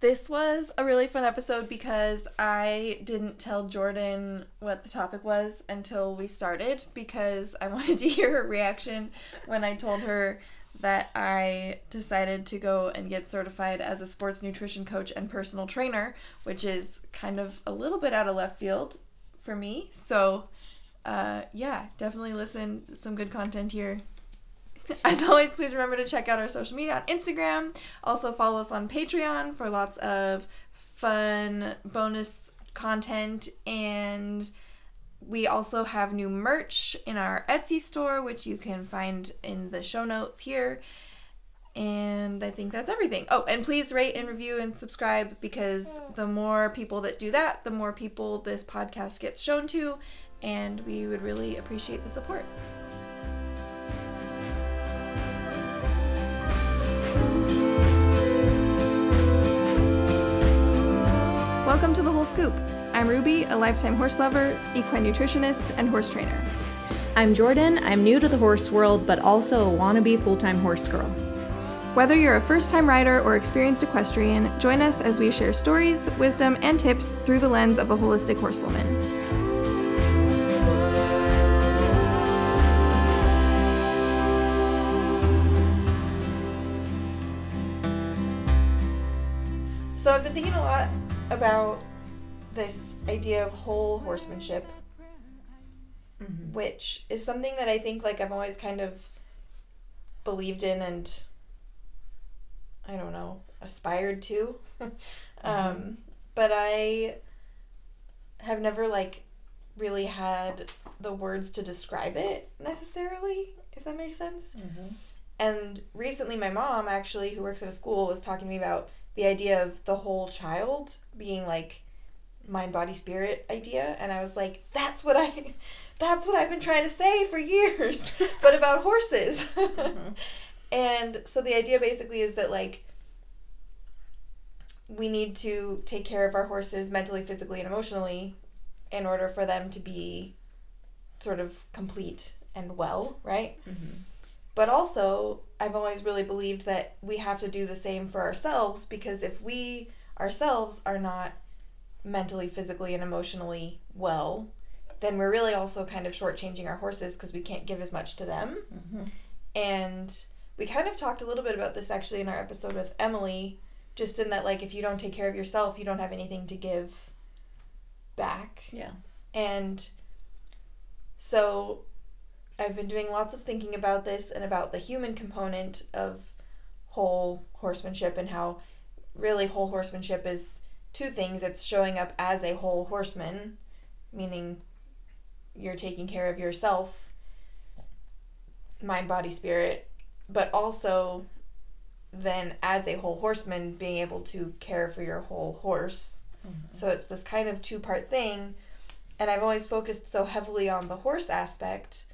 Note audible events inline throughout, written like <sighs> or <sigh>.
This was a really fun episode because I didn't tell Jordan what the topic was until we started because I <laughs> wanted to hear her reaction when I told her that I decided to go and get certified as a sports nutrition coach and personal trainer, which is kind of a little bit out of left field for me. So, uh, yeah, definitely listen. Some good content here. <laughs> As always, please remember to check out our social media on Instagram. Also, follow us on Patreon for lots of fun bonus content. And we also have new merch in our Etsy store, which you can find in the show notes here. And I think that's everything. Oh, and please rate and review and subscribe because the more people that do that, the more people this podcast gets shown to. And we would really appreciate the support. Welcome to The Whole Scoop. I'm Ruby, a lifetime horse lover, equine nutritionist, and horse trainer. I'm Jordan. I'm new to the horse world, but also a wannabe full time horse girl. Whether you're a first time rider or experienced equestrian, join us as we share stories, wisdom, and tips through the lens of a holistic horsewoman. So I've been thinking a lot about this idea of whole horsemanship, mm-hmm. which is something that I think like I've always kind of believed in and I don't know aspired to, <laughs> um, mm-hmm. but I have never like really had the words to describe it necessarily, if that makes sense. Mm-hmm. And recently, my mom, actually, who works at a school, was talking to me about the idea of the whole child being like mind, body, spirit idea. And I was like, that's what I, <laughs> that's what I've been trying to say for years, <laughs> but about horses. <laughs> And so the idea basically is that like we need to take care of our horses mentally, physically, and emotionally in order for them to be sort of complete and well, right? Mm-hmm. But also, I've always really believed that we have to do the same for ourselves because if we ourselves are not mentally, physically, and emotionally well, then we're really also kind of shortchanging our horses because we can't give as much to them. Mm-hmm. And we kind of talked a little bit about this actually in our episode with Emily, just in that, like, if you don't take care of yourself, you don't have anything to give back. Yeah. And so I've been doing lots of thinking about this and about the human component of whole horsemanship and how really whole horsemanship is two things. It's showing up as a whole horseman, meaning you're taking care of yourself, mind, body, spirit, but also then as a whole horseman being able to care for your whole horse. Mm-hmm. So it's this kind of two part thing. And I've always focused so heavily on the horse aspect.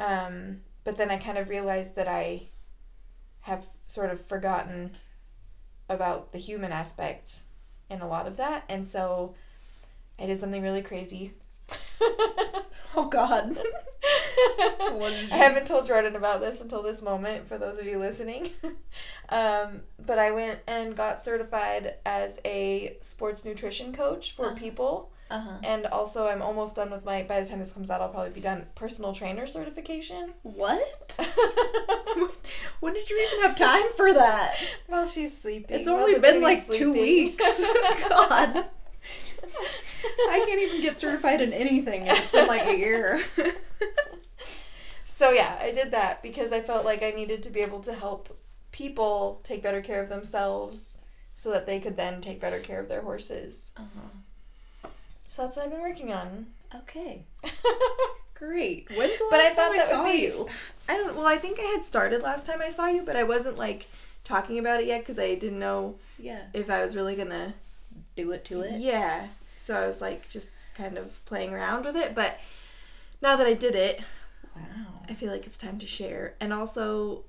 Um, but then I kind of realized that I have sort of forgotten about the human aspect in a lot of that. And so I did something really crazy. <laughs> Oh God. <laughs> I haven't told Jordan about this until this moment for those of you listening. <laughs> um, but I went and got certified as a sports nutrition coach for Uh-huh. people. Uh huh. And also, I'm almost done with my, by the time this comes out, I'll probably be done personal trainer certification. What? <laughs> <laughs> when did you even have time for that? While she's sleeping. It's only been like two weeks. <laughs> God. I can't even get certified in anything, and it's been like a year. So yeah, I did that because I felt like I needed to be able to help people take better care of themselves so that they could then take better care of their horses. uh-huh. So that's what I've been working on. Okay. <laughs> Great. When's the last But I time thought I saw would be- you? I don't well, I think I had started last time I saw you, but I wasn't like talking about it yet cuz I didn't know Yeah. if I was really going to Do it to it. Yeah. So I was like just kind of playing around with it, but now that I did it, Wow. I feel like it's time to share. And also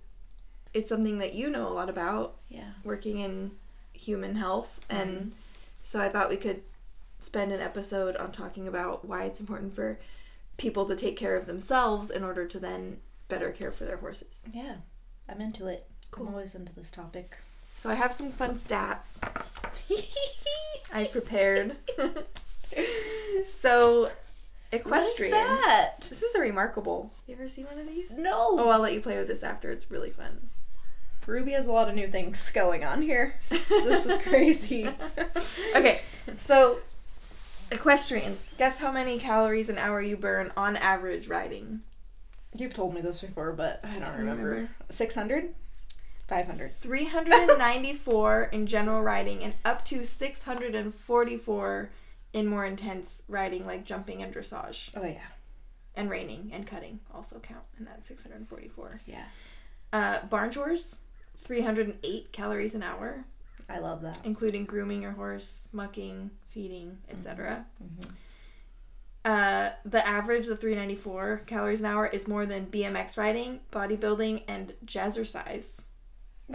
it's something that you know a lot about, Yeah. working in human health and mm-hmm. so I thought we could spend an episode on talking about why it's important for people to take care of themselves in order to then better care for their horses. Yeah. I'm into it. Cool. I'm always into this topic. So I have some fun stats. <laughs> I prepared. <laughs> so, equestrian. What is that? This is a reMarkable. You ever see one of these? No. Oh, I'll let you play with this after. It's really fun. Ruby has a lot of new things <laughs> going on here. This is crazy. okay, so equestrians. Guess how many calories an hour you burn on average riding? You've told me this before, but I don't remember. 600? 500. 394 in general riding and up to 644 in more intense riding like jumping and dressage. Oh, yeah. And reining and cutting also count in that 644. Yeah. Uh, barn chores, 308 calories an hour, I love that. including grooming your horse, mucking, feeding, etc. Mhm. Uh, the average, the 394 calories an hour, is more than BMX riding, bodybuilding, and jazzercise. <laughs>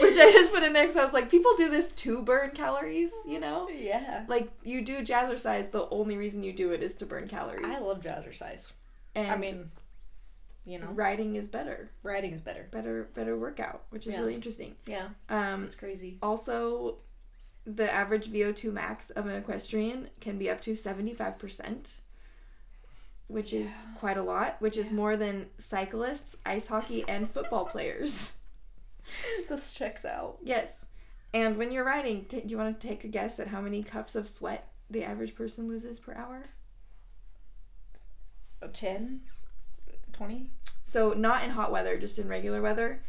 Which I just put in there because I was like, people do this to burn calories, you know? yeah. Like, you do jazzercise, the only reason you do it is to burn calories. I love jazzercise. and I mean, you know, riding is better. riding is better. Better better workout, which is Yeah. really interesting. Yeah. Um, It's crazy. also, the average VO2 max of an equestrian can be up to 75%, which is quite a lot, which is more than cyclists, ice hockey, and football players. <laughs> this checks out. Yes. And when you're riding, do you want to take a guess at how many cups of sweat the average person loses per hour? 10? 20? So, not in hot weather, just in regular weather.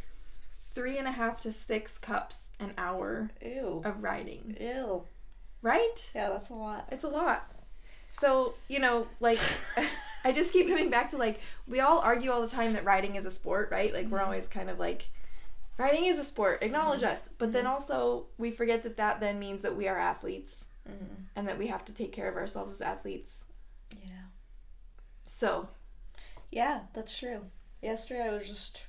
Three and a half to six cups an hour Ew. of riding. Ew. Right? Yeah, that's a lot. It's a lot. So, you know, like, <laughs> I just keep coming back to like, we all argue all the time that riding is a sport, right? Like, we're Mhm. always kind of like, riding is a sport, acknowledge us. But then Mhm. also, we forget that that then means that we are athletes Mm-hmm. and that we have to take care of ourselves as athletes. Yeah. So, Yeah, that's true. Yesterday I was just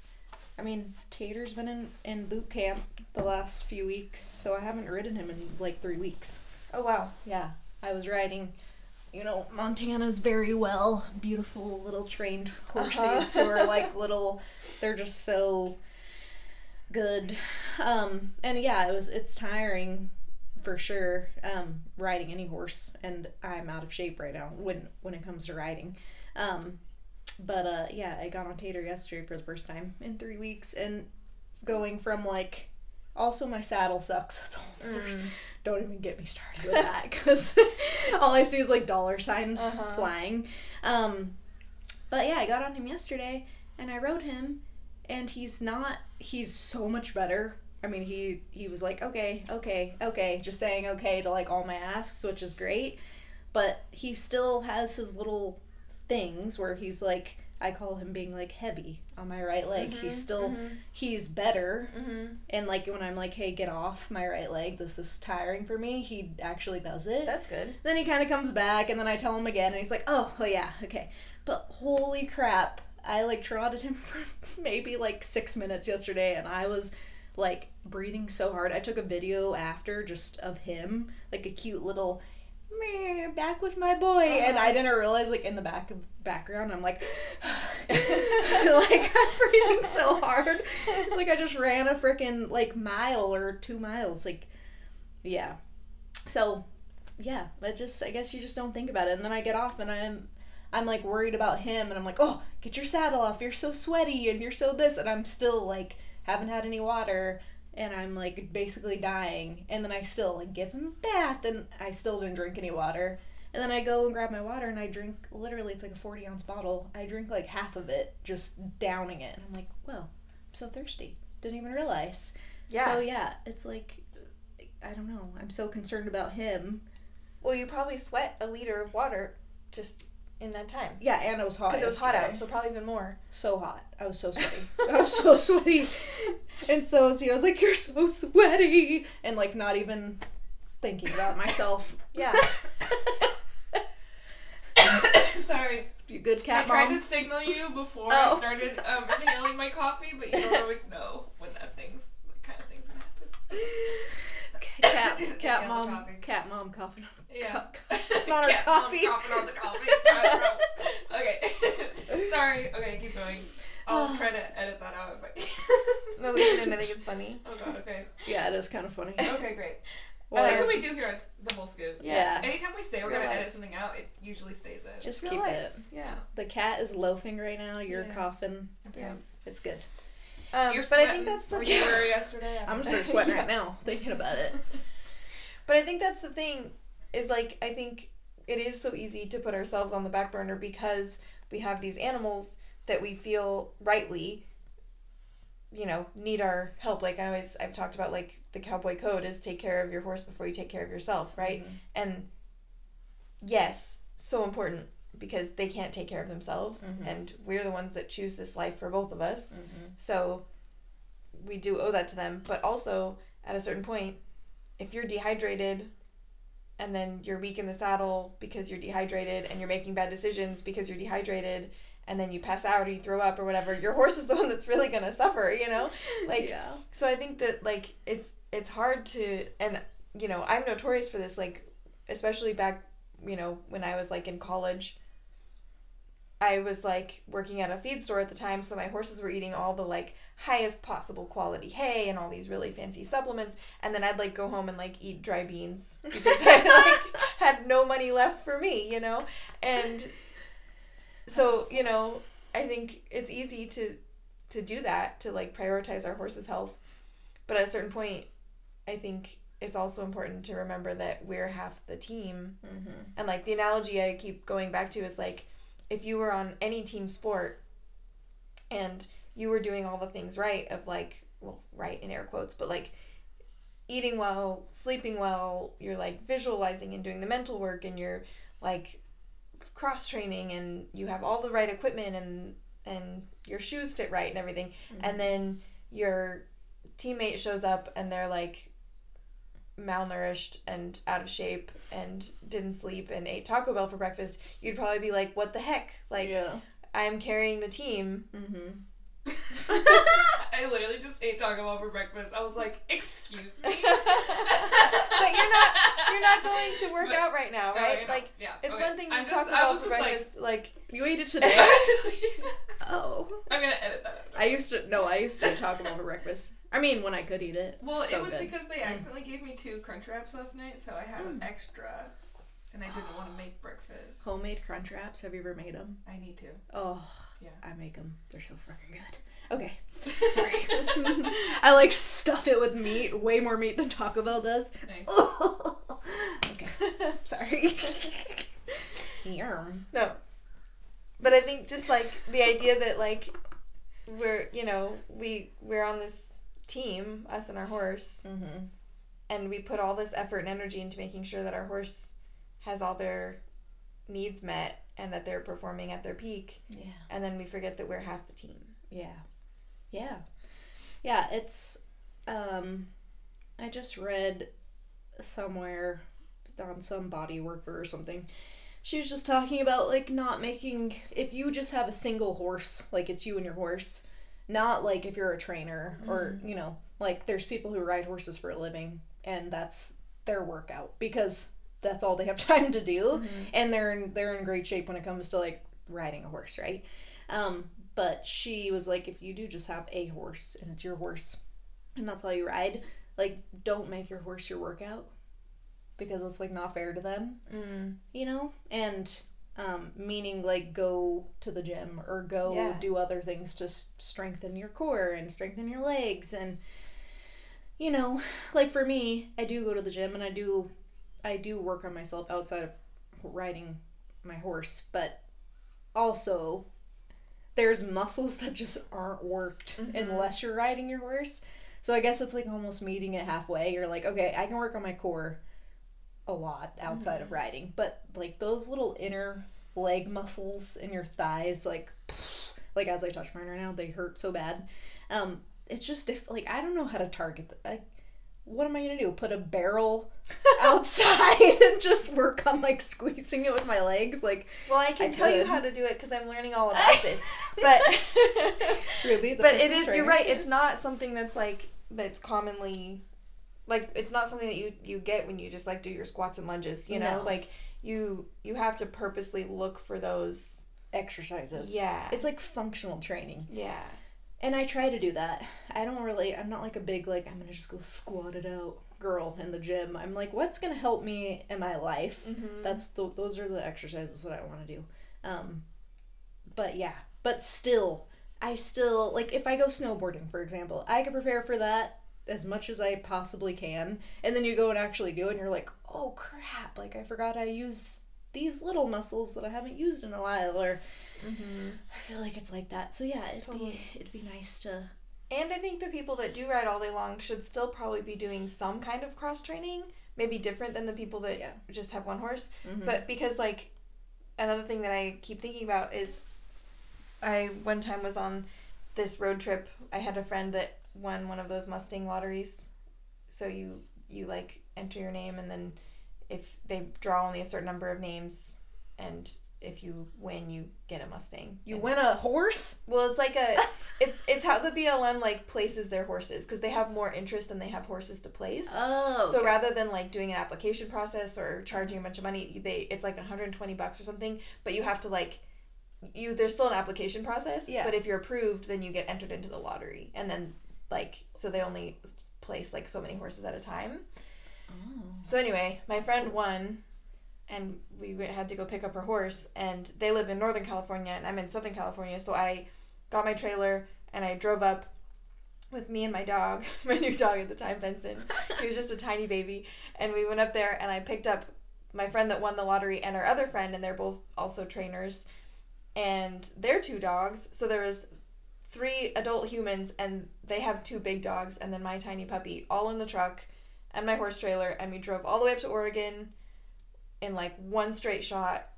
I mean, Tater's been in, in boot camp the last few weeks, so I haven't ridden him in like three weeks. oh wow. Yeah. I was riding you know, Montana's very well, beautiful little trained horses Uh-huh. who are like <laughs> little they're just so good. Um and yeah, it was it's tiring for sure um riding any horse and I'm out of shape right now when when it comes to riding. Um but uh yeah, I got on Tater yesterday for the first time in 3 weeks and going from like also my saddle sucks. <laughs> That's all. Mm. Don't even get me started with that cuz <laughs> all I see is like dollar signs Uh-huh. flying. Um but yeah, I got on him yesterday and I rode him and he's not he's so much better. I mean, he he was like, "Okay, okay, okay," just saying okay to like all my asks, which is great. But he still has his little things where he's like I call him being like heavy on my right leg. He's still mhm. he's better Mm-hmm. and like when I'm like, "Hey, get off my right leg. This is tiring for me." He actually does it. That's good. Then he kind of comes back, and then I tell him again, and he's like, "Oh, oh yeah, okay." But holy crap, I like trotted him <laughs> for maybe like six minutes yesterday, and I was like breathing so hard. I took a video after just of him, like a cute little "Meh, back with my boy, uh-huh. and I didn't realize like in the back of background, I'm like, <laughs> like I'm <laughs> breathing so hard. It's like I just ran a freaking like mile or two miles, like, yeah. So yeah, but just I guess you just don't think about it. And then I get off and I'm I'm like worried about him and I'm like, "Oh, get your saddle off. You're so sweaty and you're so this." And I'm still like haven't had any water and I'm like basically dying. And then I still like give him a bath and I still didn't drink any water. And then I go and grab my water and I drink literally it's like a 40 ounce bottle. I drink like half of it, just downing it. And I'm like, "Well, I'm so thirsty. Didn't even realize." Yeah. So yeah, it's like I don't know. I'm so concerned about him. well, you probably sweat a liter of water just in that time Yeah, and it was hot. because it was hot out, so probably even more. So hot. I was so sweaty. I was so <laughs> sweaty. And so was he. I was like, "You're so sweaty," and like not even thinking about myself. Yeah. <laughs> Sorry. You good cat I cat tried to signal you before Oh. I started um, inhaling my coffee, but you don't always know when that things, what kind of things happen. Okay, <laughs> cat, cat mom, cat mom coughing. Yeah. <laughs> on her Cat mom coffee. coughing on the coffee. <laughs> okay. <laughs> Sorry. Okay, keep going. I'll try to edit that out if I. No, leave it in. I think it's funny. Oh god, okay. Yeah, it is kind of funny. Okay, great. Well, That's what we do here at the whole scoop. yeah. Anytime we say It's we're gonna life. edit something out, it usually stays in. Just keep life. it. Yeah. The cat is loafing right now. You're Yeah. coughing. okay. Yeah. It's good. Um, You're but I sweating. think that's the Or thing. yesterday. I'm gonna start sweating Yeah. right now thinking about it. But I think that's the thing is like I think it is so easy to put ourselves on the back burner because we have these animals that we feel rightly you know need our help like I always I've talked about like the cowboy code is take care of your horse before you take care of yourself right Mhm. and yes so important because they can't take care of themselves Mhm. and we're the ones that choose this life for both of us Mhm. so we do owe that to them. But also, at a certain point, if you're dehydrated and then you're weak in the saddle because you're dehydrated and you're making bad decisions because you're dehydrated and then you pass out or you throw up or whatever, your <laughs> horse is the one that's really going to suffer, you know? Like, yeah. so I think that like it's it's hard to and you know I'm notorious for this like especially back you know when I was like in college I was like working at a feed store at the time so my horses were eating all the like highest possible quality hay and all these really fancy supplements and then I'd like go home and like eat dry beans <laughs> because I like had no money left for me you know? And so you know I think it's easy to to do that to like prioritize our horse's health. But at a certain point i think it's also important to remember that we're half the team. Mm-hmm. and like the analogy i keep going back to is like if you were on any team sport and you were doing all the things right of like well right in air quotes but like eating well sleeping well you're like visualizing and doing the mental work and you're like cross training and you have all the right equipment and and your shoes fit right and everything and mm-hmm. then your teammate shows up and they're like malnourished and out of shape and didn't sleep and ate Taco Bell for breakfast, you'd probably be like, "What the heck? Like, yeah. I'm carrying the team." Mm-hmm. <laughs> I literally just ate Taco Bell for breakfast. I was like, excuse me. <laughs> but you're not you're not going to work But- out right now, right? you're. Like, yeah, it's okay. one thing to I'm eat just- Taco Bell for just like- breakfast, like, You ate it <laughs> today. <laughs> oh. I'm gonna edit that out. I used to no, I used to eat Taco Bell for breakfast. I mean, when I could eat it. Well, so it was good. because they accidentally gave me two crunch wraps last night, so I had an Mm. extra, and I didn't want to make breakfast. homemade crunch wraps. Have you ever made them? I need to. Oh, Yeah. I make them. They're so freaking good. Okay, sorry. <laughs> I like stuff it with meat, way more meat than Taco Bell does. Nice. <laughs> okay, <laughs> sorry. Yum. no. But I think just like the idea that like we're, you know, we we're on this team, us and our horse, Mm-hmm. and we put all this effort and energy into making sure that our horse has all their needs met and that they're performing at their peak Yeah. and then we forget that we're half the team Yeah. Yeah. Yeah, it's um I just read somewhere on some body worker or something. She was just talking about like not making if you just have a single horse, like it's you and your horse, not like if you're a trainer or, you know, like there's people who ride horses for a living and that's their workout because that's all they have <laughs> time to do and they're in, they're in great shape when it comes to like riding a horse, right? Um, but she was like, if you do just have a horse and it's your horse, and that's all you ride, like don't make your horse your workout because it's like not fair to them, mm. you know. And um, meaning like go to the gym or go Yeah. do other things to s- strengthen your core and strengthen your legs and you know like for me i do go to the gym and i do i do work on myself outside of riding my horse but also there's muscles that just aren't worked Mhm. unless you're riding your horse. So i guess it's like almost meeting it halfway. You're like okay i can work on my core a lot outside of riding. But like those little inner leg muscles in your thighs like <sniffs> like as i touch mine right now they hurt so bad. Um it's just if like i don't know how to target th- like what am i gonna do put a barrel <laughs> outside and just work on like squeezing it with my legs like well i can I tell you how to do it because i'm learning all about this <laughs> but <laughs> really the but it is. you're right it's not something that's like that's commonly like it's not something that you you get when you just like do your squats and lunges you know No. like you you have to purposely look for those exercises. Yeah. It's like functional training. yeah. And I try to do that. I don't really, I'm not like a big, like, I'm gonna just go squat it out girl in the gym. I'm like, what's gonna help me in my life? Mm-hmm. That's the, those are the exercises that I want to do. Um, but yeah, but still, I still, like, if I go snowboarding, for example, I can prepare for that as much as I possibly can. And then you go and actually do it, and you're like, oh crap, like, I forgot I use these little muscles that I haven't used in a while, or Mm-hmm. I feel like it's like that. So yeah, it'd Totally. be it'd be nice to. And I think the people that do ride all day long should still probably be doing some kind of cross training, maybe different than the people that Yeah. just have one horse. Mhm. But because like another thing that I keep thinking about is I one time was on this road trip. I had a friend that won one of those Mustang lotteries. So you you like enter your name and then if they draw only a certain number of names and if you win you get a Mustang. you And- win a horse. Well, it's like a <laughs> it's it's how the BLM like places their horses because they have more interest than they have horses to place. Oh, So rather than like doing an application process or charging a bunch of money, they it's like 120 bucks or something, but you have to like you there's still an application process, Yeah. but if you're approved, then you get entered into the lottery. And then like so they only place like so many horses at a time. Oh. So anyway, my friend won and we had to go pick up her horse and they live in Northern California and I'm in Southern California, so I got my trailer and I drove up with me and my dog, <laughs> my new dog at the time, Benson. He was just a tiny baby. And we went up there and I picked up my friend that won the lottery and our other friend, and they're both also trainers. And their two dogs. So there was three adult humans and they have two big dogs and then my tiny puppy all in the truck and my horse trailer and we drove all the way up to Oregon in like one straight shot,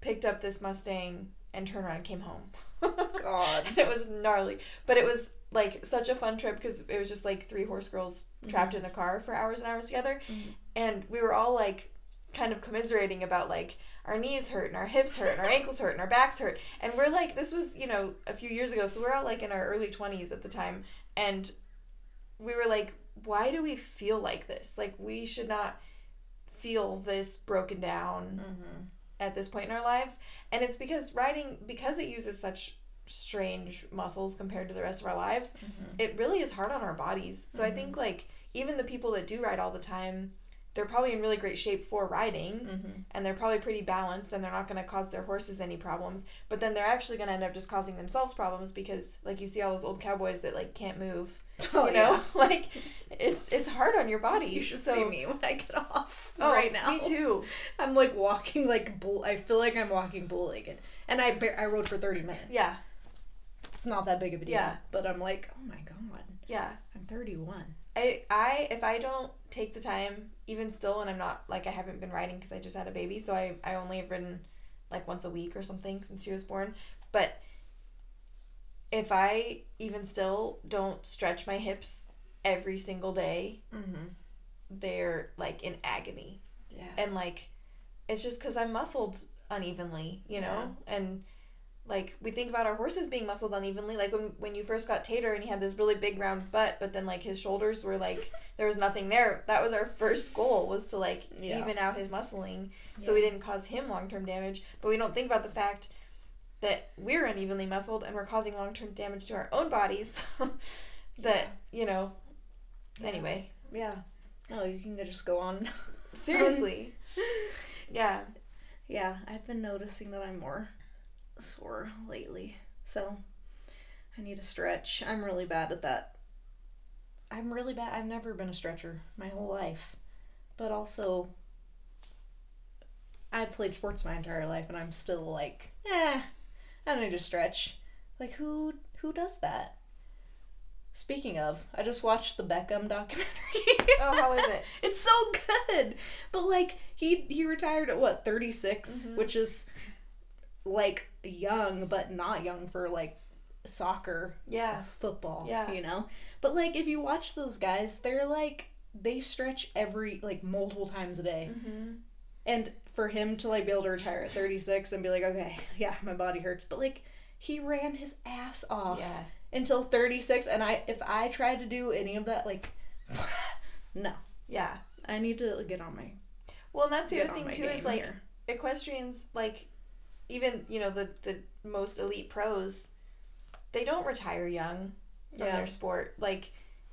picked up this Mustang and turned around and came home. <laughs> God. And it was gnarly, but it was like such a fun trip because it was just like three horse girls trapped in a car for hours and hours together, Mhm. and we were all like kind of commiserating about like our knees hurt and our hips hurt and our ankles hurt and our backs hurt, and we're like this was you know a few years ago, so we're all like in our early twenties at the time, and we were like, why do we feel like this? Like we should not feel this broken down Mm-hmm. at this point in our lives and it's because riding because it uses such strange muscles compared to the rest of our lives Mhm. it really is hard on our bodies so i think like even the people that do ride all the time they're probably in really great shape for riding Mm-hmm. and they're probably pretty balanced and they're not going to cause their horses any problems but then they're actually going to end up just causing themselves problems because like you see all those old cowboys that like can't move <laughs> Oh, you know <laughs> like it's it's hard on your body You should so see me when I get off <laughs> oh, right now. me too I'm like walking like bull. I feel like I'm walking bull legged, and I bar- I rode for thirty minutes. yeah it's not that big of a deal. Yeah. but I'm like, oh my god, yeah I'm 31. I, I if I don't take the time, even still, and I'm not like I haven't been riding because I just had a baby, so I, I only have ridden like once a week or something since she was born. But if I even still don't stretch my hips every single day, Mm-hmm. they're like in agony, Yeah. and like it's just because I'm muscled unevenly, you know, and like we think about our horses being muscled unevenly. Like when when you first got tater and he had this really big round butt but then like his shoulders were like <laughs> there was nothing there. That was our first goal was to like Yeah. even out his muscling. So we didn't cause him long-term damage. But we don't think about the fact that we're unevenly muscled and we're causing long-term damage to our own bodies <laughs> that you know Yeah. anyway Yeah. No, you can just go on. <laughs> seriously <laughs> yeah yeah, I've been noticing that I'm more sore lately. So I need to stretch. I'm really bad at that. I'm really bad. I've never been a stretcher my whole life. But also I've played sports my entire life and I'm still like, eh, I don't need to stretch. Like who who does that? Speaking of, I just watched the Beckham documentary. oh how is it <laughs> It's so good. But like he he retired at what, 36, Mhm. which is like young but not young for like soccer, yeah football, Yeah. you know. But like if you watch those guys, they're like they stretch every like multiple times a day. mm-hmm. And for him to like be able to retire at 36 and be like, "Okay, yeah, my body hurts." But like he ran his ass off yeah until 36 and I if I tried to do any of that like <laughs> no. yeah I need to get on my well and that's the other thing too is like here. equestrians like even you know the the most elite pros, they don't retire young from Yeah. their sport. Like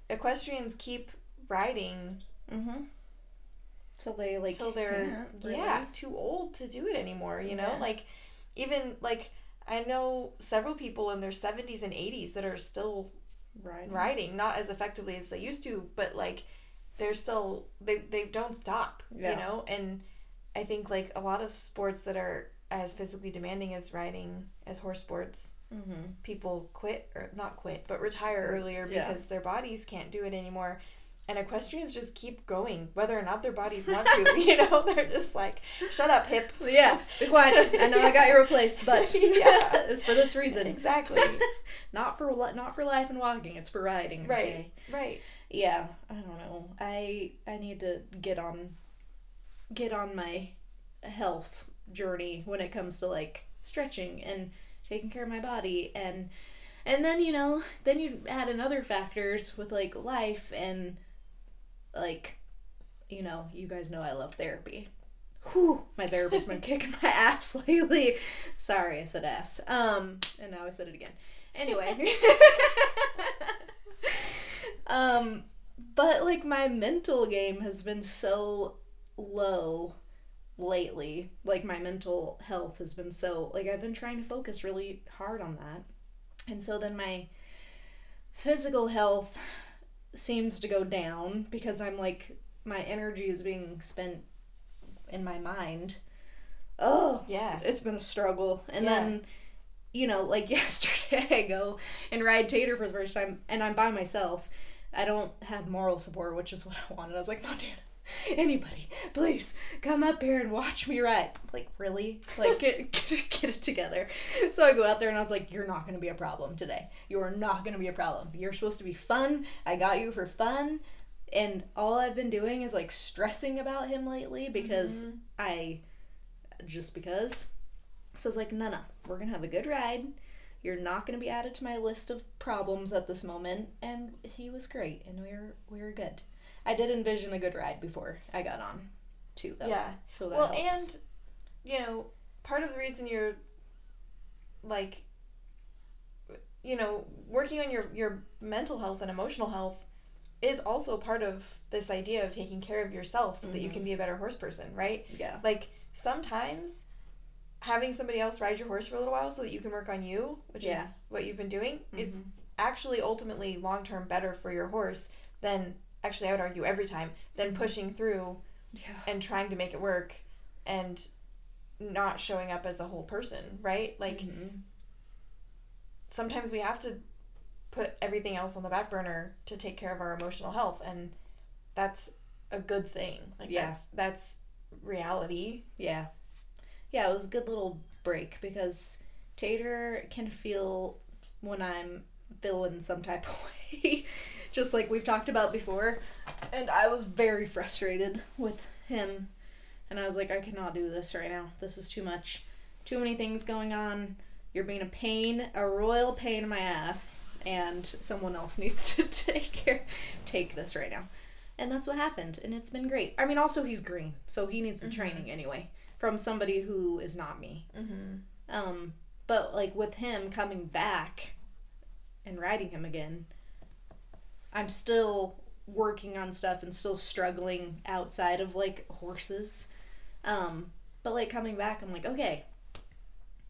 equestrians keep riding Mm-hmm. Till they like till they're really. yeah too old to do it anymore. You know, Yeah. like even like I know several people in their seventies and eighties that are still right. riding, not as effectively as they used to, but like they're still they they don't stop. Yeah. You know, and I think like a lot of sports that are as physically demanding as riding as horse sports, Mm-hmm. people quit or not quit, but retire earlier Yeah. because their bodies can't do it anymore. And equestrians just keep going, whether or not their bodies want to. <laughs> you know, they're just like, "Shut up, hip." Yeah, be quiet. I know I got you replaced, but <laughs> <laughs> Yeah. it's for this reason. Exactly. not for not for life and walking. It's for riding. Right. okay? Right. Yeah. I don't know. I I need to get on get on my health journey when it comes to like stretching and taking care of my body and and then you know then you add in other factors with like life and like you know you guys know I love therapy. Whew, my therapist's been <laughs> kicking my ass lately. Sorry, I said ass. Um, and now I said it again. Anyway. <laughs> <laughs> um, but like my mental game has been so low lately. Like my mental health has been so like I've been trying to focus really hard on that. And so then my physical health seems to go down because I'm like my energy is being spent in my mind. Oh, Yeah. it's been a struggle. And Yeah. then, you know, like <laughs> yesterday, I go and ride Tater for the first time, and I'm by myself. I don't have moral support, which is what I wanted. I was like, Montana, <laughs> anybody, please come up here and watch me ride. Like, really? Like, get, <laughs> get, get it together. So I go out there and I was like, you're not going to be a problem today. You are not going to be a problem. You're supposed to be fun. I got you for fun. And all I've been doing is like stressing about him lately because Mhm. I just because. So it's like, no, no, we're gonna have a good ride. You're not gonna be added to my list of problems at this moment. And he was great, and we were we were good. I did envision a good ride before I got on, too, though. Yeah. So that well helps. and you know part of the reason you're like you know working on your your mental health and emotional health is also part of this idea of taking care of yourself so that you can be a better horse person right yeah, like sometimes having somebody else ride your horse for a little while so that you can work on you which Yeah. is what you've been doing is Mhm. actually ultimately long term better for your horse than actually i would argue every time than pushing through yeah, and trying to make it work and not showing up as a whole person, right? Like Mhm. sometimes we have to put everything else on the back burner to take care of our emotional health and that's a good thing. Like Yeah. that's that's reality. yeah, yeah. It was a good little break because Tater can feel when I'm feeling some type of <laughs> way, just like we've talked about before. And I was very frustrated with him. And I was like, I cannot do this right now. This is too much. Too many things going on. You're being a pain, a royal pain in my ass. And someone else needs to <laughs> take care, take this right now. And that's what happened. And it's been great. I mean, also, he's green. So he needs the Mhm. training anyway from somebody who is not me. Mm-hmm. Um, but like with him coming back and riding him again, I'm still working on stuff and still struggling outside of like horses. Um, but like coming back, I'm like, okay,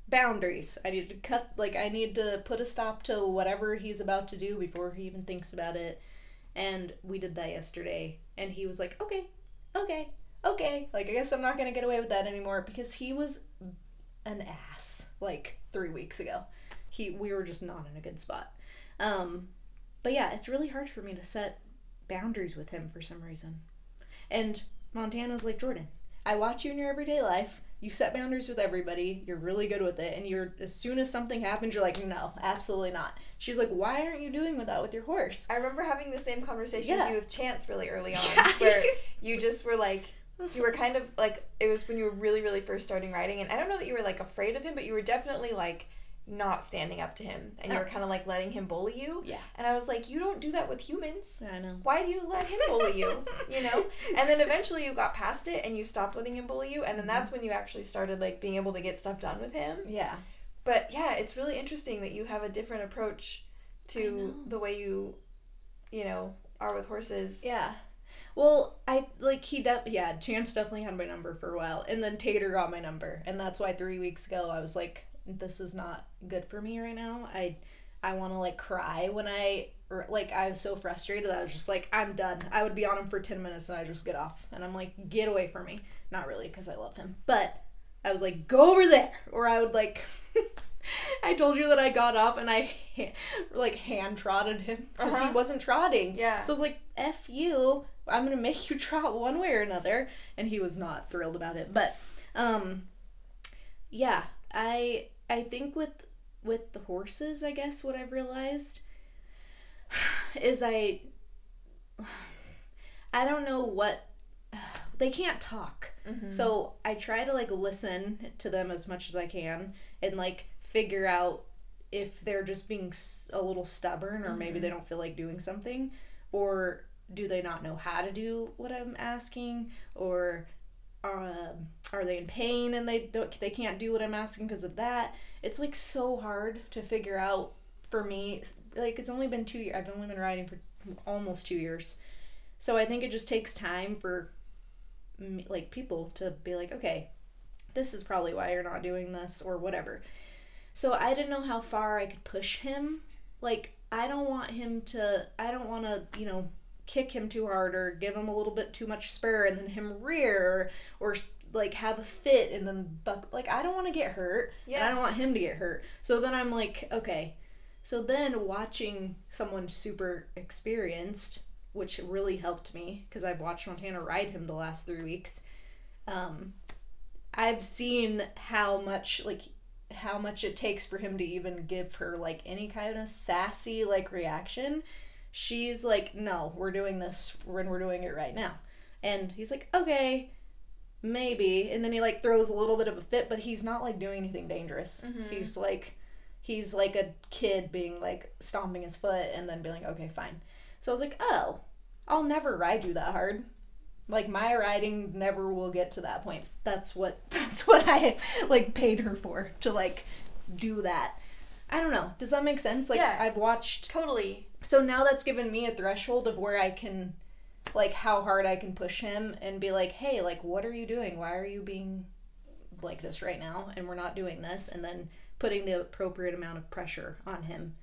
boundaries. I need to cut, like, I need to put a stop to whatever he's about to do before he even thinks about it. And we did that yesterday, and he was like, okay, okay, okay. Like, I guess I'm not gonna get away with that anymore because he was an ass like three weeks ago. He we were just not in a good spot. Um, but yeah, it's really hard for me to set boundaries with him for some reason. And Montana's like Jordan. I watch you in your everyday life. You set boundaries with everybody. You're really good with it. And you're as soon as something happens, you're like, no, absolutely not. She's like, why aren't you doing that with your horse? I remember having the same conversation Yeah. with you with Chance really early on, Yeah. where <laughs> you just were like, you were kind of like, it was when you were really, really first starting riding, and I don't know that you were like afraid of him, but you were definitely like, not standing up to him and you were Oh. kind of like letting him bully you. Yeah. And I was like, you don't do that with humans. Yeah, I know. Why do you let him bully you? <laughs> You know? And then eventually you got past it and you stopped letting him bully you. And then that's mm-hmm. when you actually started like being able to get stuff done with him. Yeah. But yeah, it's really interesting that you have a different approach to the way you, you know, are with horses. Yeah. Well, I like he de- yeah, Chance definitely had my number for a while, and then Tater got my number, and that's why three weeks ago I was like, this is not good for me right now. I I want to like cry when I like I was so frustrated that I was just like I'm done. I would be on him for ten minutes and I just get off, and I'm like get away from me. Not really because I love him, but I was like go over there, or I would like. <laughs> I told you that I got off and I like hand trotted him because he Uh-huh. wasn't trotting. Yeah. So I was like, "F you! I'm gonna make you <laughs> trot one way or another," and he was not thrilled about it. But, um, yeah, I I think with with the horses, I guess what I've realized <sighs> is I <sighs> I don't know what <sighs> they can't talk. Mhm. So I try to like listen to them as much as I can and like figure out if they're just being a little stubborn or maybe they don't feel like doing something or do they not know how to do what I'm asking or um, are they in pain and they don't they can't do what I'm asking because of that. It's like so hard to figure out for me. Like it's only been 2 years. I've only been riding for almost 2 years. So I think it just takes time for me- like people to be like, okay, this is probably why you're not doing this or whatever. So I didn't know how far I could push him. Like I don't want him to. I don't want to, you know, kick him too hard or give him a little bit too much spur and then him rear or, like have a fit and then buck. Like I don't want to get hurt. And I don't want him to get hurt. So then I'm like, okay. So then watching someone super experienced, which really helped me because I've watched Montana ride him the last three weeks. Um, I've seen how much like how much it takes for him to even give her like any kind of sassy like reaction. She's like, "No, we're doing this when we're doing it right now." And he's like, "Okay, maybe." And then he like throws a little bit of a fit, but he's not like doing anything dangerous. Mhm. He's like he's like a kid being like stomping his foot and then being like, "Okay, fine." So I was like, "Oh, I'll never ride you that hard." Like my riding never will get to that point. That's what <laughs> that's what I like paid her for to like do that. I don't know. Does that make sense? Like Yeah. I've watched Totally. So now that's given me a threshold of where I can like how hard I can push him and be like, "Hey, like what are you doing? Why are you being like this right now and we're not doing this?" and then putting the appropriate amount of pressure on him.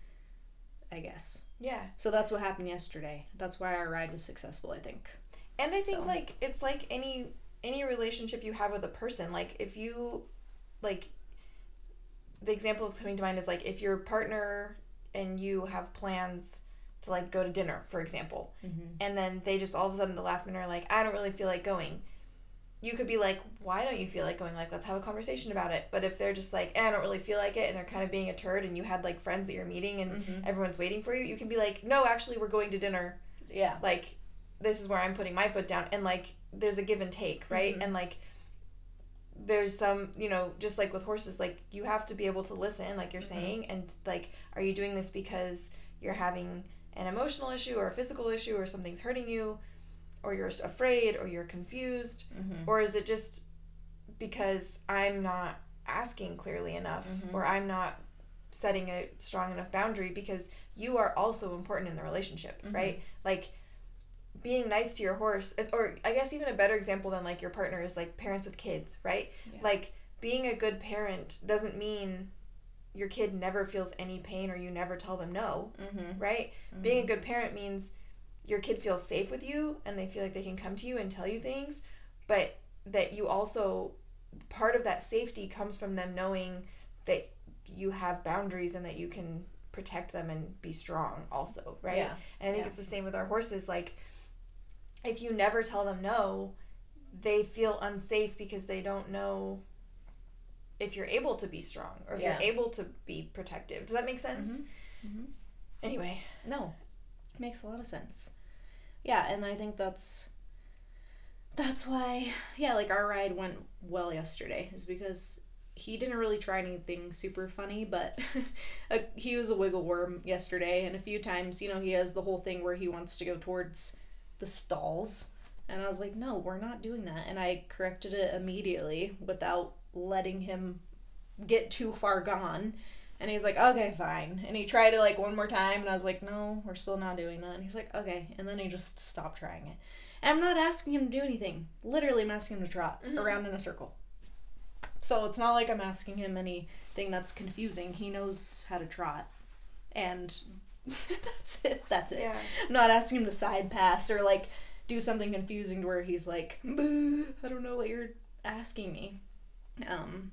I guess. Yeah. So that's what happened yesterday. That's why our ride was successful, I think. And I think So- like it's like any any relationship you have with a person. Like if you like the example that's coming to mind is like if your partner and you have plans to like go to dinner, for example, Mm-hmm. and then they just all of a sudden the last minute are like, I don't really feel like going. You could be like, Why don't you feel like going? Like, let's have a conversation about it. But if they're just like, eh, I don't really feel like it, and they're kind of being a turd, and you had like friends that you're meeting and Mhm. everyone's waiting for you, you can be like, No, actually, we're going to dinner Yeah. like this is where I'm putting my foot down and like there's a give and take, right? Mhm. And like there's some, you know, just like with horses, like you have to be able to listen, like you're Mhm. saying, and like are you doing this because you're having an emotional issue or a physical issue or something's hurting you or you're afraid or you're confused Mm-hmm. or is it just because I'm not asking clearly enough Mhm. or I'm not setting a strong enough boundary because you are also important in the relationship, Mhm. right? Like being nice to your horse is, or I guess even a better example than like your partner is like parents with kids, right? Yeah. Like being a good parent doesn't mean your kid never feels any pain or you never tell them no, Mm-hmm. right? Being a good parent means your kid feels safe with you and they feel like they can come to you and tell you things, but that you also part of that safety comes from them knowing that you have boundaries and that you can protect them and be strong also, right? Yeah. And I think Yeah. it's the same with our horses like if you never tell them no, they feel unsafe because they don't know if you're able to be strong or if Yeah. you're able to be protective. Does that make sense? Mhm. Mhm. Anyway, No, makes a lot of sense. Yeah, and I think that's that's why yeah, like our ride went well yesterday is because he didn't really try anything super funny, but <laughs> uh, he was a wiggle worm yesterday, and a few times, you know, he has the whole thing where he wants to go towards the stalls. And I was like, no, we're not doing that. And I corrected it immediately without letting him get too far gone. And he's like, okay, fine. And he tried it like one more time, and I was like, no, we're still not doing that. And he's like, okay. And then he just stopped trying it. And I'm not asking him to do anything. Literally, I'm asking him to trot Mhm. around in a circle. So it's not like I'm asking him anything that's confusing. He knows how to trot. And <laughs> that's it. That's it. Yeah. I'm not asking him to side pass or like do something confusing to where he's like, I don't know what you're asking me. Um,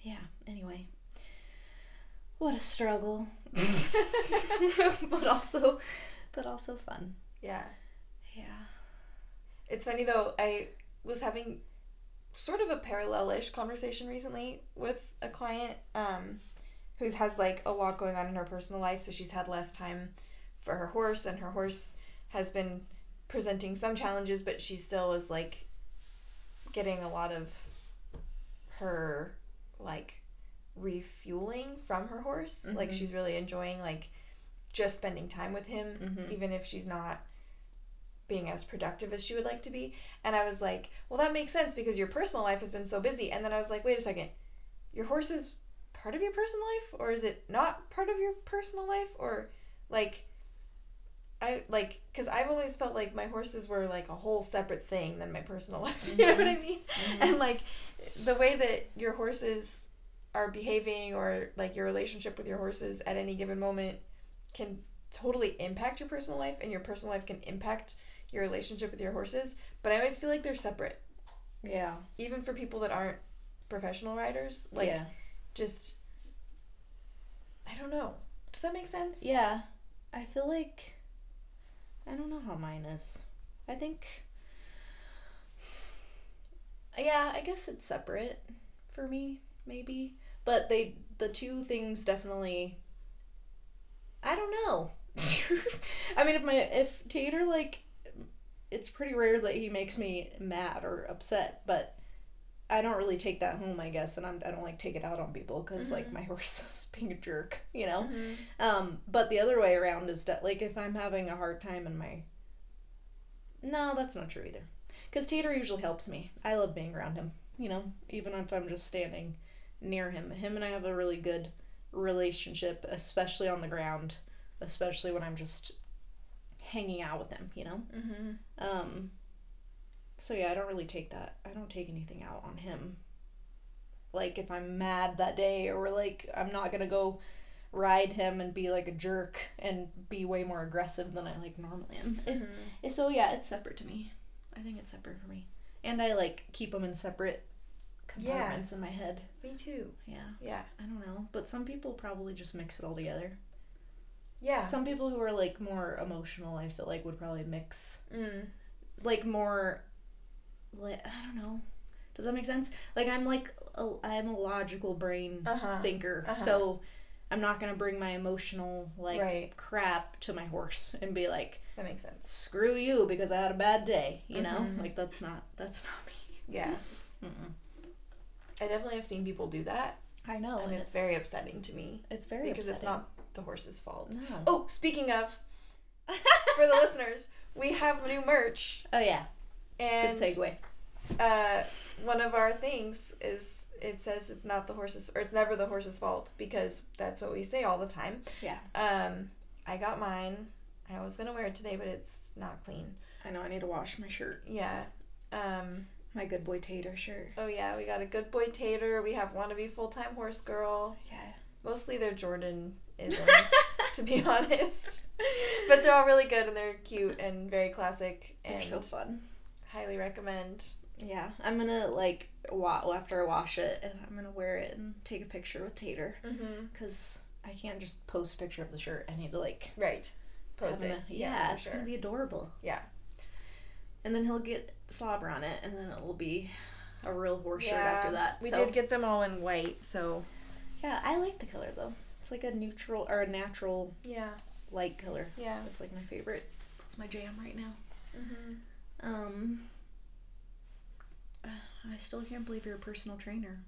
yeah. Anyway, what a struggle, <laughs> but also, but also fun. Yeah. Yeah. It's funny though, I was having sort of a parallel-ish conversation recently with a client um who has like a lot going on in her personal life, so she's had less time for her horse and her horse has been presenting some challenges, but she still is like getting a lot of her like refueling from her horse. Like Mhm. she's really enjoying like just spending time with him Mhm. even if she's not being as productive as she would like to be. And I was like, well, that makes sense because your personal life has been so busy. And then I was like, wait a second, your horse is part of your personal life, or is it not part of your personal life, or like, I like because I've always felt like my horses were like a whole separate thing than my personal <laughs> life. You know what I mm-hmm. mean? Mm-hmm. And like the way that your horses are behaving, or like your relationship with your horses at any given moment, can totally impact your personal life, and your personal life can impact your relationship with your horses. But I always feel like they're separate, Yeah. even for people that aren't professional riders. Like, yeah. just I don't know. Does that make sense? Yeah. I feel like I don't know how mine is. I think Yeah, I guess it's separate for me, maybe. But they the two things definitely I don't know. <laughs> I mean if my if Tater like it's pretty rare that he makes me mad or upset, but I don't really take that home, I guess, and I'm, I don't like take it out on people because like Mhm. my <laughs> horse is being a jerk, you know. Mhm. Um, but the other way around is that like if I'm having a hard time in my No, that's not true either. Cuz Tater usually helps me. I love being around him, you know, even if I'm just standing near him. Him and I have a really good relationship, especially on the ground, especially when I'm just hanging out with him, you know. Mhm. Um so yeah, I don't really take that. I don't take anything out on him. Like if I'm mad that day or like I'm not going to go ride him and be like a jerk and be way more aggressive than I like normally am. Mhm. So yeah, it's separate to me. I think it's separate for me. And I like keep them in separate compartments in my head. Me too. Yeah. Yeah. I don't know, but some people probably just mix it all together. Yeah. Some people who are like more emotional, I feel like would probably mix Mm. like more like I don't know. Does that make sense? Like I'm like a, I'm a logical brain Uh-huh. thinker, Uh-huh. so I'm not gonna bring my emotional like Right. crap to my horse and be like, That makes sense. "Screw you" because I had a bad day. You know, Mhm. like that's not that's not me. Yeah. <laughs> Mm-mm. I definitely have seen people do that, I know, and it's very upsetting to me it's very because it's not the horse's fault. No. Oh, speaking of, <laughs> for the listeners, we have new merch, Oh yeah, and good segue. uh, one of our things is it says it's not the horse's or it's never the horse's fault because that's what we say all the time. Yeah, Um, I got mine. I was gonna wear it today, but it's not clean. I know. I need to wash my shirt. Yeah. Um. My good boy Tater shirt. Oh yeah, we got a good boy Tater. We have wannabe full time horse girl. Yeah. Mostly they're Jordan <laughs> isms, to be honest. But they're all really good and they're cute and very classic They're and so fun. Highly recommend. Yeah, I'm gonna like wa- after I wash it, and I'm gonna wear it and take a picture with Tater Mm-hmm. because I can't just post a picture of the shirt. I need to like Right. Pose it. yeah, for it's sure. gonna be adorable. Yeah. And then he'll get slobber on it, and then it will be a real horse shirt after that. We so, did get them all in white, so yeah, I like the color though. It's like a neutral or a natural yeah, light color. yeah. It's like my favorite. It's my jam right now. Mm-hmm. Um, I still can't believe you're a personal trainer.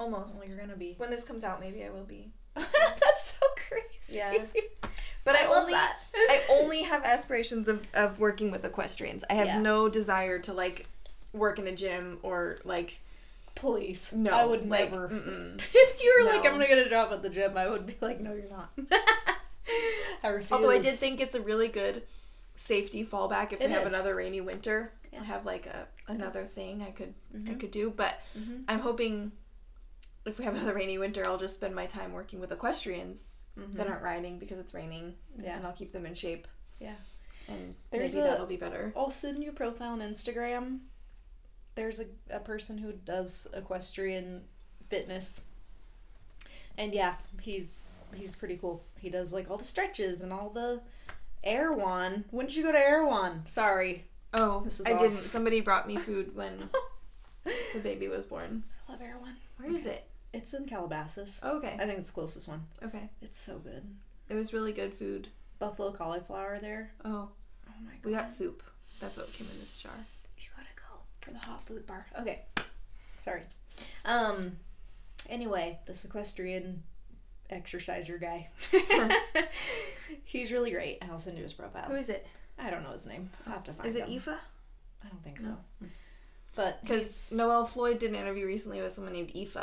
Almost. Well, you're gonna be. When this comes out, maybe I will be. <laughs> That's so crazy. Yeah. <laughs> But I, I only. I only have aspirations of, of working with equestrians. I have Yeah. no desire to like work in a gym or like police. no. I would like, never. <laughs> If you were like, I'm gonna get a job at the gym, I would be like, no, you're not. I refuse. Although I did think it's a really good safety fallback if It we have is. another rainy winter. Yeah. I have like a another thing I could I Mhm. could do, but Mhm. I'm hoping if we have another rainy winter, I'll just spend my time working with equestrians Mhm. that aren't riding because it's raining, Yeah. and I'll keep them in shape. Yeah. and There's maybe a- that'll be better. I'll send you profile on Instagram. There's a, a person who does equestrian fitness. And yeah, he's he's pretty cool. He does like all the stretches and all the Erewhon. When did you go to Erewhon? Sorry. Oh, This is I off. didn't. Somebody brought me food when <laughs> the baby was born. I love Erewhon. Where is it? It's in Calabasas. Oh, okay. I think it's the closest one. Okay. It's so good. It was really good food. Buffalo cauliflower there. Oh, Oh my god. we got soup. That's what came in this jar. You gotta go for the hot food bar. Okay. Sorry. Um anyway, the sequestrian exerciser guy. <laughs> He's really great. I'll send you his profile. Who is it? I don't know his name. I'll have to find Is it him. Aoife? I don't think so. No. But Because Noelle Floyd did an interview recently with someone named Aoife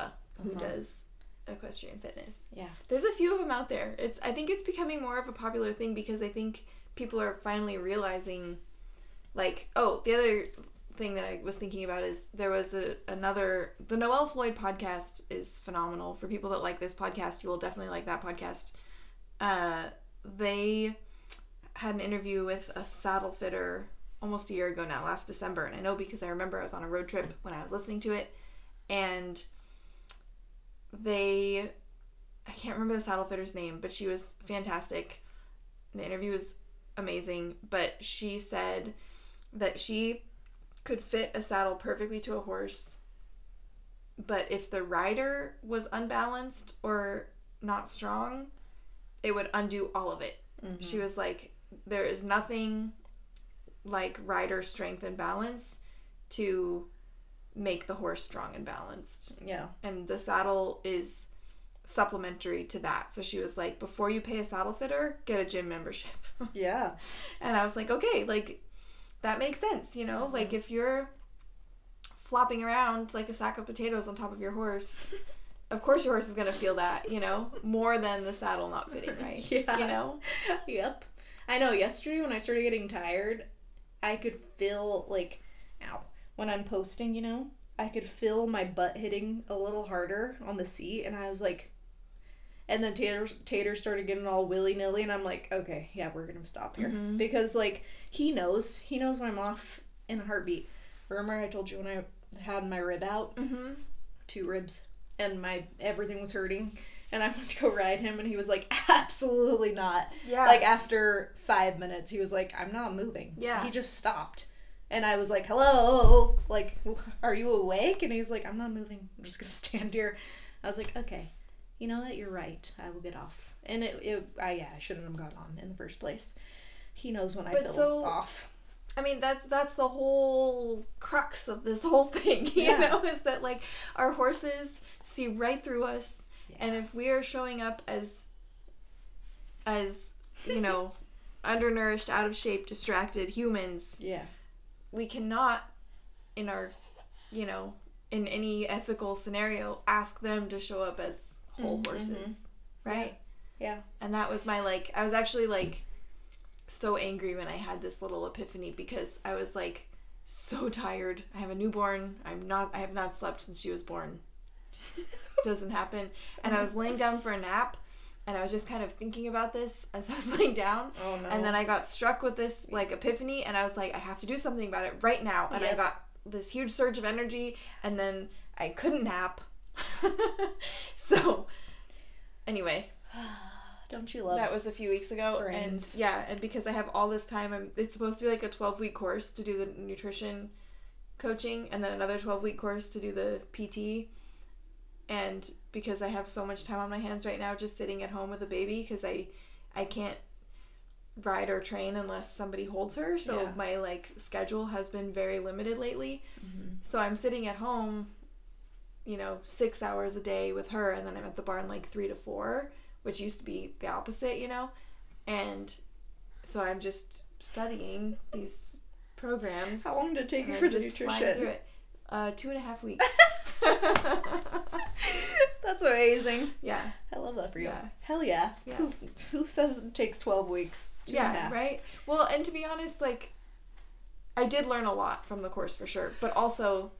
who Uh-huh. does equestrian fitness. Yeah. There's a few of them out there. It's I think it's becoming more of a popular thing because I think people are finally realizing like oh the other thing that I was thinking about is there was a another the Noelle Floyd podcast is phenomenal for people that like this podcast you will definitely like that podcast. Uh, they had an interview with a saddle fitter almost a year ago now last December and I know because I remember I was on a road trip when I was listening to it and they I can't remember the saddle fitter's name, but she was fantastic. The interview was amazing, but she said that she could fit a saddle perfectly to a horse, but if the rider was unbalanced or not strong, it would undo all of it. Mhm. She was like, there is nothing like rider strength and balance to make the horse strong and balanced Yeah. and the saddle is supplementary to that. So she was like, before you pay a saddle fitter, get a gym membership. <laughs> Yeah. and I was like, okay, like that makes sense, you know? Like mm-hmm. if you're flopping around like a sack of potatoes on top of your horse, <laughs> of course your horse is going to feel that, you know, more than the saddle not fitting <laughs> right. Yeah. You know? yep. I know yesterday when I started getting tired, I could feel like ow. When I'm posting, you know, I could feel my butt hitting a little harder on the seat and I was like and then Tater Tater started getting all willy nilly and I'm like, okay, yeah, we're gonna stop here. Mhm. Because like he knows. He knows when I'm off in a heartbeat. Remember I told you when I had my rib out? Mm-hmm. two ribs and my everything was hurting and I <laughs> went to go ride him and he was like absolutely not Yeah. like after five minutes he was like I'm not moving Yeah. he just stopped and I was like hello like are you awake and he's like I'm not moving I'm just gonna <laughs> stand here I was like okay you know what? You're right. I will get off. And it, it I yeah I shouldn't have got on in the first place. He knows when I But feel so- off. I mean that's that's the whole crux of this whole thing, <laughs> you Yeah. know, is that like our horses see right through us and if we are showing up as as, you know, <laughs> undernourished, out of shape, distracted humans, yeah. we cannot in our, you know, in any ethical scenario ask them to show up as whole Mhm, horses, right? yeah And that was my like I was actually like so angry when I had this little epiphany because I was like so tired. I have a newborn. I'm not I have not slept since she was born. <laughs> Doesn't happen. And I was laying down for a nap and I was just kind of thinking about this <laughs> as I was laying down. oh no And then I got struck with this like epiphany and I was like I have to do something about it right now. And I got this huge surge of energy and then I couldn't nap. <laughs> so anyway, <sighs> don't you love that was a few weeks ago, and yeah, and because I have all this time, I'm, it's supposed to be like a twelve week course to do the nutrition coaching, and then another twelve week course to do the PT. And because I have so much time on my hands right now, just sitting at home with a baby, because I, I can't ride or train unless somebody holds her. So Yeah. my like schedule has been very limited lately. Mhm. So I'm sitting at home you know, six hours a day with her, and then I'm at the barn like three to four, which used to be the opposite, you know? And so I'm just studying these programs. How long did it take you for the nutrition? through it. Uh, two and a half weeks. <laughs> That's amazing. yeah. I love that for you. Yeah. Hell yeah. Yeah. Who, who says it takes 12 weeks? Two and a yeah, half. right? Well, and to be honest, like, I did learn a lot from the course for sure, but also,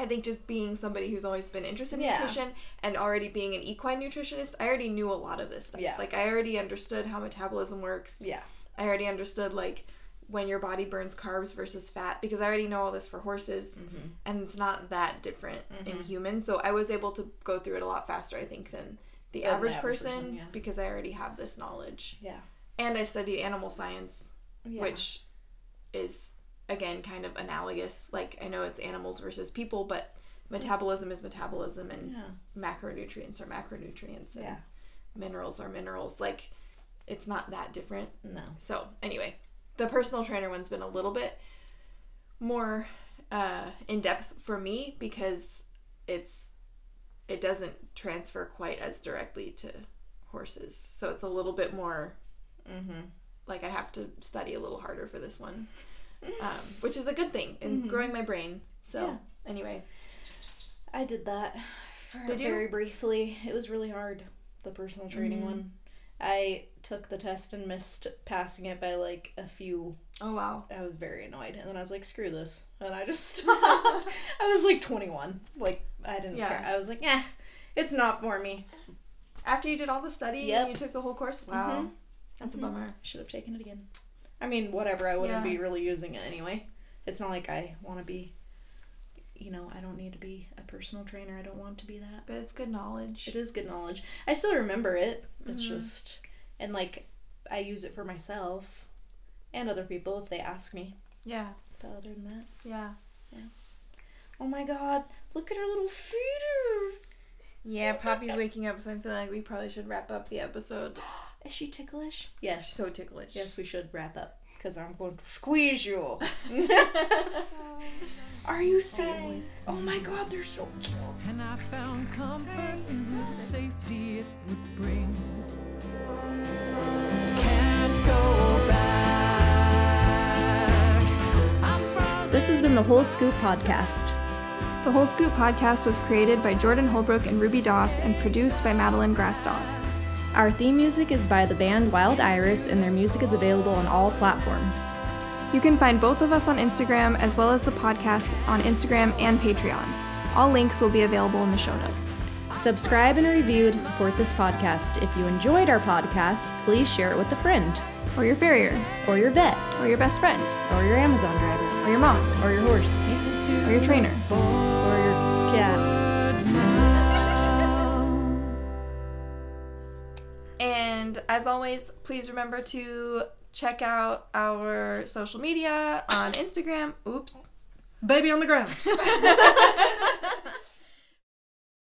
I think just being somebody who's always been interested in Yeah. nutrition and already being an equine nutritionist, I already knew a lot of this stuff. Yeah. Like, I already understood how metabolism works. Yeah. I already understood, like, when your body burns carbs versus fat because I already know all this for horses Mm-hmm. and it's not that different in humans. So I was able to go through it a lot faster, I think, than the Than the average, average person, person, yeah. because I already have this knowledge. Yeah. And I studied animal science Yeah. which is again kind of analogous. Like I know it's animals versus people, but metabolism is metabolism, and Yeah. macronutrients are macronutrients, and Yeah. minerals are minerals. Like it's not that different. No. So anyway, the personal trainer one's been a little bit more uh, in depth for me because it's it doesn't transfer quite as directly to horses. So it's a little bit more Mm-hmm. like I have to study a little harder for this one, um, which is a good thing in growing my brain. So Yeah. anyway, I did that Did you? very briefly. It was really hard, the personal training Mhm. one. I took the test and missed passing it by like a few. oh wow, I was very annoyed. And then I was like, screw this. And I just <laughs> stopped. I was like 21. Like, I didn't Yeah. care. I was like, eh, it's not for me. after you did all the study Yep. and you took the whole course, wow, Mhm. that's a bummer. Should have taken it again. I mean, whatever. I wouldn't Yeah. be really using it anyway. It's not like I want to be, you know, I don't need to be a personal trainer. I don't want to be that. But it's good knowledge. It is good knowledge. I still remember it. It's Mhm. just, and like, I use it for myself and other people if they ask me. Yeah, But other than that, yeah, Yeah. oh my god, look at her little feeder. yeah. Poppy's waking up, so I feel like we probably should wrap up the episode. <gasps> <gasps> <gasps> Is she ticklish? Yes. She's Yes. so ticklish. Yes, we should wrap up because I'm going to squeeze you. <laughs> <laughs> Are you safe? Oh my god, they're so cute. And I found comfort in the safety it would bring. Can't go back. This has been the Whole Scoop Podcast. The Whole Scoop podcast was created by Jordan Holbrook and Ruby Doss and produced by Madeline Grass Doss. Our theme music is by the band Wild Iris, and their music is available on all platforms. You can find both of us on Instagram as well as the podcast on Instagram and Patreon. All links will be available in the show notes. Subscribe and review to support this podcast. If you enjoyed our podcast, please share it with a friend, Or your farrier, or your vet, or your best friend, or your Amazon driver, or your mom, or your horse, or your trainer. And as always, please remember to check out our social media on Instagram. Oops. Baby on the ground. <laughs>